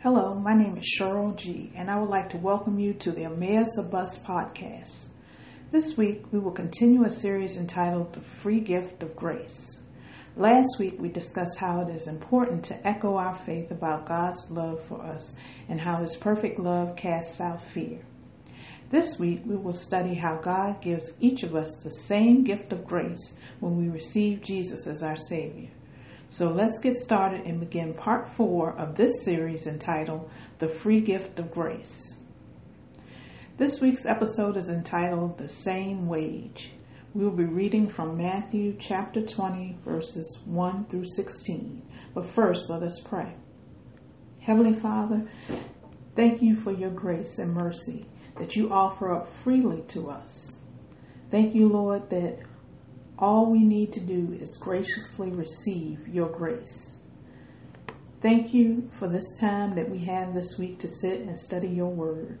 Hello, my name is Cheryl G, and I would like to welcome you to the Emmaus of Bus podcast. This week, we will continue a series entitled The Free Gift of Grace. Last week, we discussed how it is important to echo our faith about God's love for us and how His perfect love casts out fear. This week, we will study how God gives each of us the same gift of grace when we receive Jesus as our Savior. So let's get started and begin part four of this series entitled The Free Gift of Grace. This week's episode is entitled The Same Wage. We will be reading from Matthew chapter 20, verses 1 through 16. But first, let us pray. Heavenly Father, thank you for your grace and mercy that you offer up freely to us. Thank you, Lord, that all we need to do is graciously receive your grace. Thank you for this time that we have this week to sit and study your word.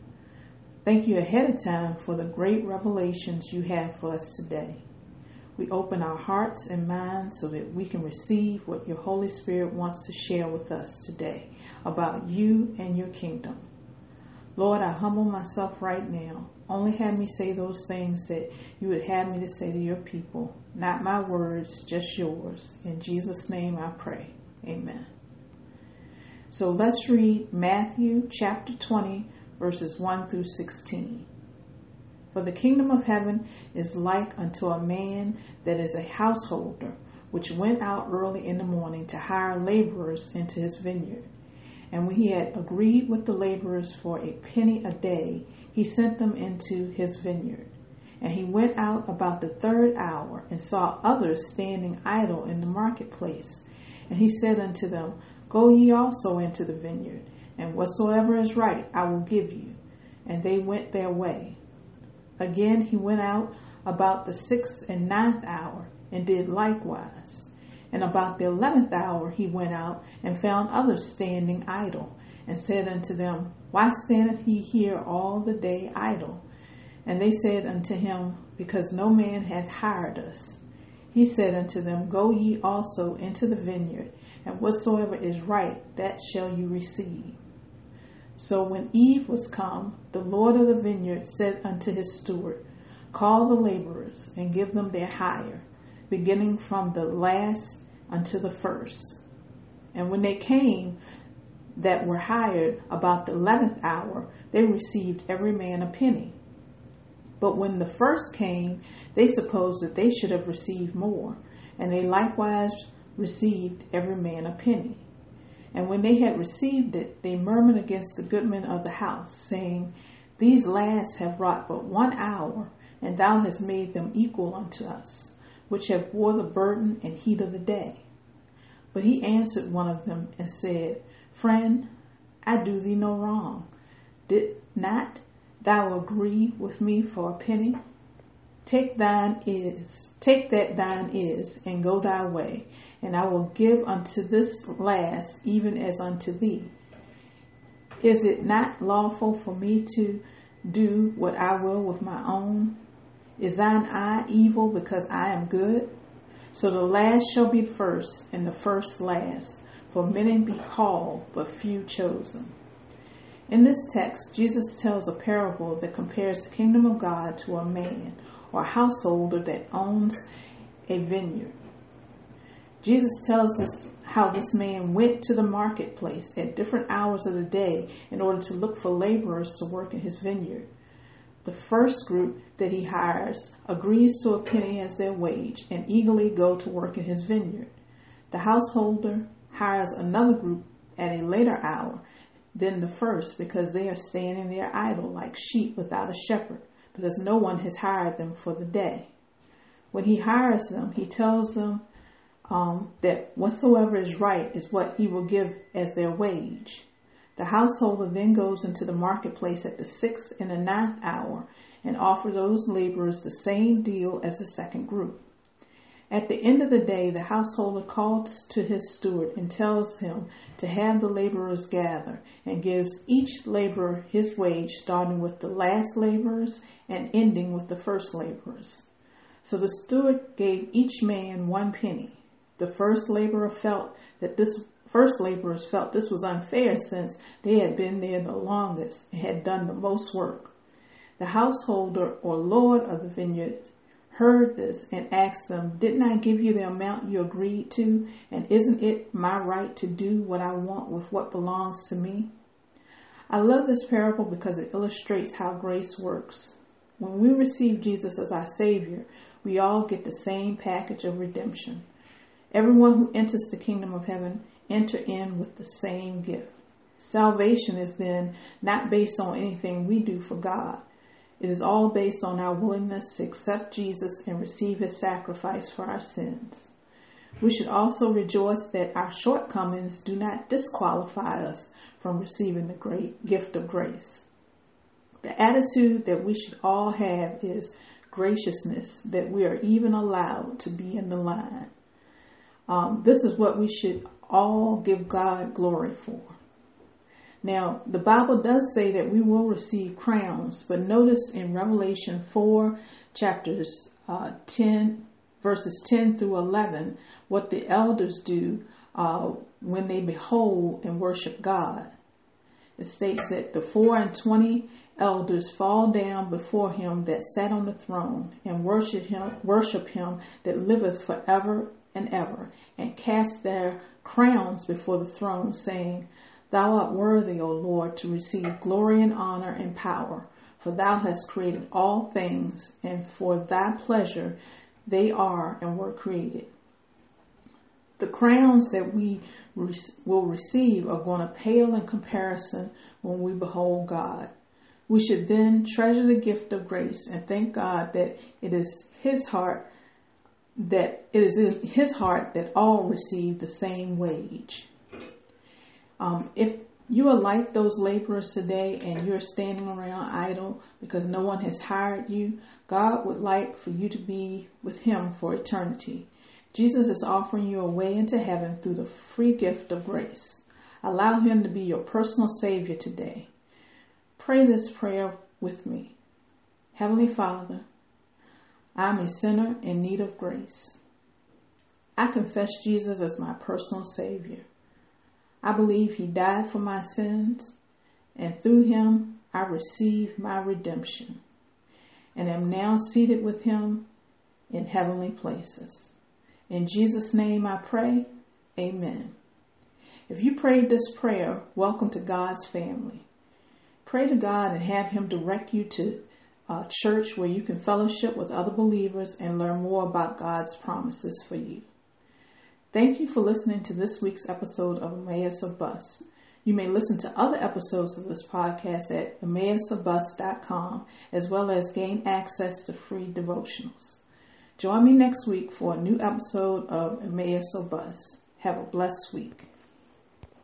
Thank you ahead of time for the great revelations you have for us today. We open our hearts and minds so that we can receive what your Holy Spirit wants to share with us today about you and your kingdom. Lord, I humble myself right now. Only have me say those things that you would have me to say to your people. Not my words, just yours. In Jesus' name I pray. Amen. So let's read Matthew chapter 20, verses 1 through 16. For the kingdom of heaven is like unto a man that is a householder, which went out early in the morning to hire laborers into his vineyard. And when he had agreed with the laborers for a penny a day, he sent them into his vineyard. And he went out about the third hour and saw others standing idle in the marketplace. And he said unto them, Go ye also into the vineyard, and whatsoever is right I will give you. And they went their way. Again he went out about the sixth and ninth hour, and did likewise. And about the eleventh hour he went out and found others standing idle, and said unto them, Why standeth ye here all the day idle? And they said unto him, Because no man hath hired us. He said unto them, Go ye also into the vineyard, and whatsoever is right, that shall you receive. So when eve was come, the Lord of the vineyard said unto his steward, Call the laborers, and give them their hire, beginning from the last unto the first. And when they came that were hired about the eleventh hour, they received every man a penny. But when the first came, they supposed that they should have received more, and they likewise received every man a penny. And when they had received it, they murmured against the goodman of the house, saying, These last have wrought but one hour, and thou hast made them equal unto us which have bore the burden and heat of the day. But he answered one of them and said, Friend, I do thee no wrong. Did not thou agree with me for a penny? Take thine is, take that thine is, and go thy way, and I will give unto this last even as unto thee. Is it not lawful for me to do what I will with my own? Is thine eye evil because I am good? So the last shall be first, and the first last. For many be called, but few chosen. In this text, Jesus tells a parable that compares the kingdom of God to a man or a householder that owns a vineyard. Jesus tells us how this man went to the marketplace at different hours of the day in order to look for laborers to work in his vineyard. The first group that he hires agrees to a penny as their wage and eagerly go to work in his vineyard. The householder hires another group at a later hour than the first because they are standing there idle like sheep without a shepherd because no one has hired them for the day. When he hires them, he tells them um, that whatsoever is right is what he will give as their wage. The householder then goes into the marketplace at the sixth and the ninth hour and offers those laborers the same deal as the second group. At the end of the day, the householder calls to his steward and tells him to have the laborers gather and gives each laborer his wage, starting with the last laborers and ending with the first laborers. So the steward gave each man one penny. The first laborer felt that this first laborers felt this was unfair since they had been there the longest and had done the most work. The householder or lord of the vineyard heard this and asked them, Didn't I give you the amount you agreed to? And isn't it my right to do what I want with what belongs to me? I love this parable because it illustrates how grace works. When we receive Jesus as our Savior, we all get the same package of redemption. Everyone who enters the kingdom of heaven enter in with the same gift. Salvation is then not based on anything we do for God. It is all based on our willingness to accept Jesus and receive his sacrifice for our sins. We should also rejoice that our shortcomings do not disqualify us from receiving the great gift of grace. The attitude that we should all have is graciousness, that we are even allowed to be in the line. Um, this is what we should all give God glory for. Now, the Bible does say that we will receive crowns, but notice in Revelation 4, chapters uh, 10, verses 10 through 11, what the elders do uh, when they behold and worship God. It states that the four and twenty elders fall down before him that sat on the throne and worship him, worship him that liveth forever and ever, and cast their crowns before the throne, saying, Thou art worthy, O Lord, to receive glory and honor and power, for thou hast created all things, and for thy pleasure they are and were created. The crowns that we will receive are going to pale in comparison when we behold God. We should then treasure the gift of grace and thank God that it is His heart that it is in His heart that all receive the same wage. Um, if you are like those laborers today and you're standing around idle because no one has hired you, God would like for you to be with Him for eternity. Jesus is offering you a way into heaven through the free gift of grace. Allow Him to be your personal Savior today. Pray this prayer with me. Heavenly Father, I'm a sinner in need of grace. I confess Jesus as my personal Savior. I believe he died for my sins, and through him I receive my redemption, and am now seated with him in heavenly places. In Jesus' name I pray, Amen. If you prayed this prayer, welcome to God's family. Pray to God and have Him direct you to a church where you can fellowship with other believers and learn more about God's promises for you. Thank you for listening to this week's episode of Emmaus of Bus. You may listen to other episodes of this podcast at emmausofbus.com as well as gain access to free devotionals. Join me next week for a new episode of Emmaus of Bus. Have a blessed week.